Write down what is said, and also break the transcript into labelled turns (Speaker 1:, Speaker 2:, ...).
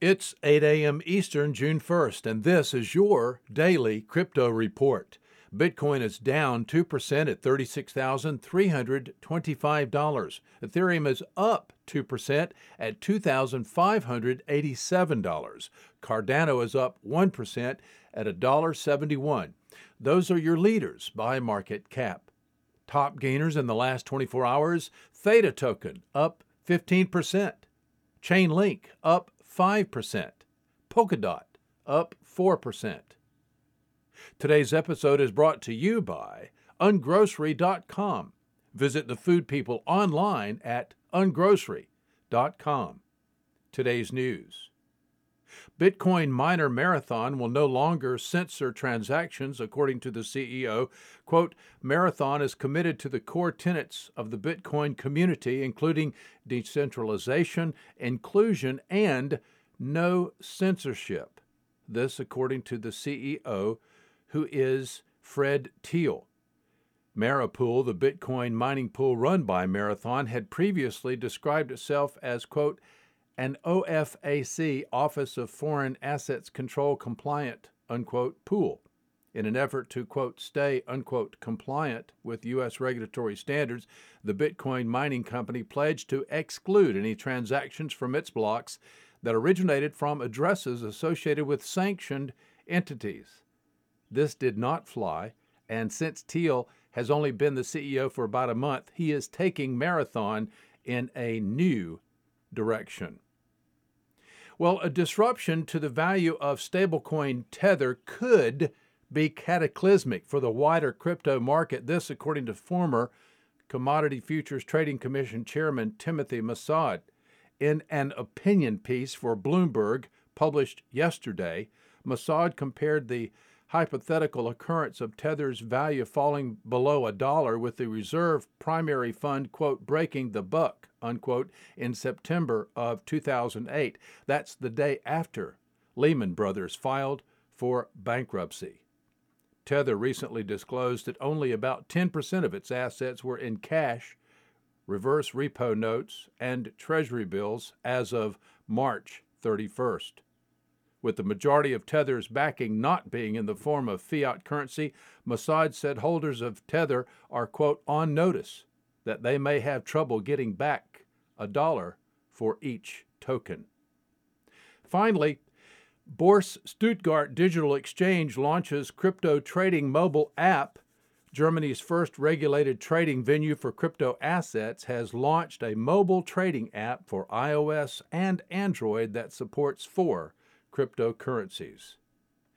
Speaker 1: It's 8 a.m. Eastern, June 1st, and this is your daily crypto report. Bitcoin is down 2% at $36,325. Ethereum is up 2% at $2,587. Cardano is up 1% at $1.71. Those are your leaders by market cap. Top gainers in the last 24 hours Theta token up 15%, Chainlink up 5%. Polkadot up 4%. Today's episode is brought to you by ungrocery.com. Visit the food people online at ungrocery.com. Today's news. Bitcoin miner Marathon will no longer censor transactions, according to the CEO. Quote, Marathon is committed to the core tenets of the Bitcoin community, including decentralization, inclusion, and no censorship. This, according to the CEO, who is Fred Thiel. MaraPool, the Bitcoin mining pool run by Marathon, had previously described itself as, quote, an OFAC, Office of Foreign Assets Control compliant, unquote, pool. In an effort to, quote, stay, unquote, compliant with U.S. regulatory standards, the Bitcoin mining company pledged to exclude any transactions from its blocks that originated from addresses associated with sanctioned entities. This did not fly, and since Thiel has only been the CEO for about a month, he is taking Marathon in a new direction. Well, a disruption to the value of stablecoin Tether could be cataclysmic for the wider crypto market. This, according to former Commodity Futures Trading Commission Chairman Timothy Massad. In an opinion piece for Bloomberg published yesterday, Massad compared the hypothetical occurrence of Tether's value falling below a dollar with the reserve primary fund, quote, breaking the buck, unquote, in September of 2008. That's the day after Lehman Brothers filed for bankruptcy. Tether recently disclosed that only about 10% of its assets were in cash, reverse repo notes, and treasury bills as of March 31st with the majority of Tether's backing not being in the form of fiat currency, Massad said holders of Tether are, quote, on notice that they may have trouble getting back a dollar for each token. Finally, Börse Stuttgart Digital Exchange launches crypto trading mobile app. Germany's first regulated trading venue for crypto assets has launched a mobile trading app for iOS and Android that supports four cryptocurrencies.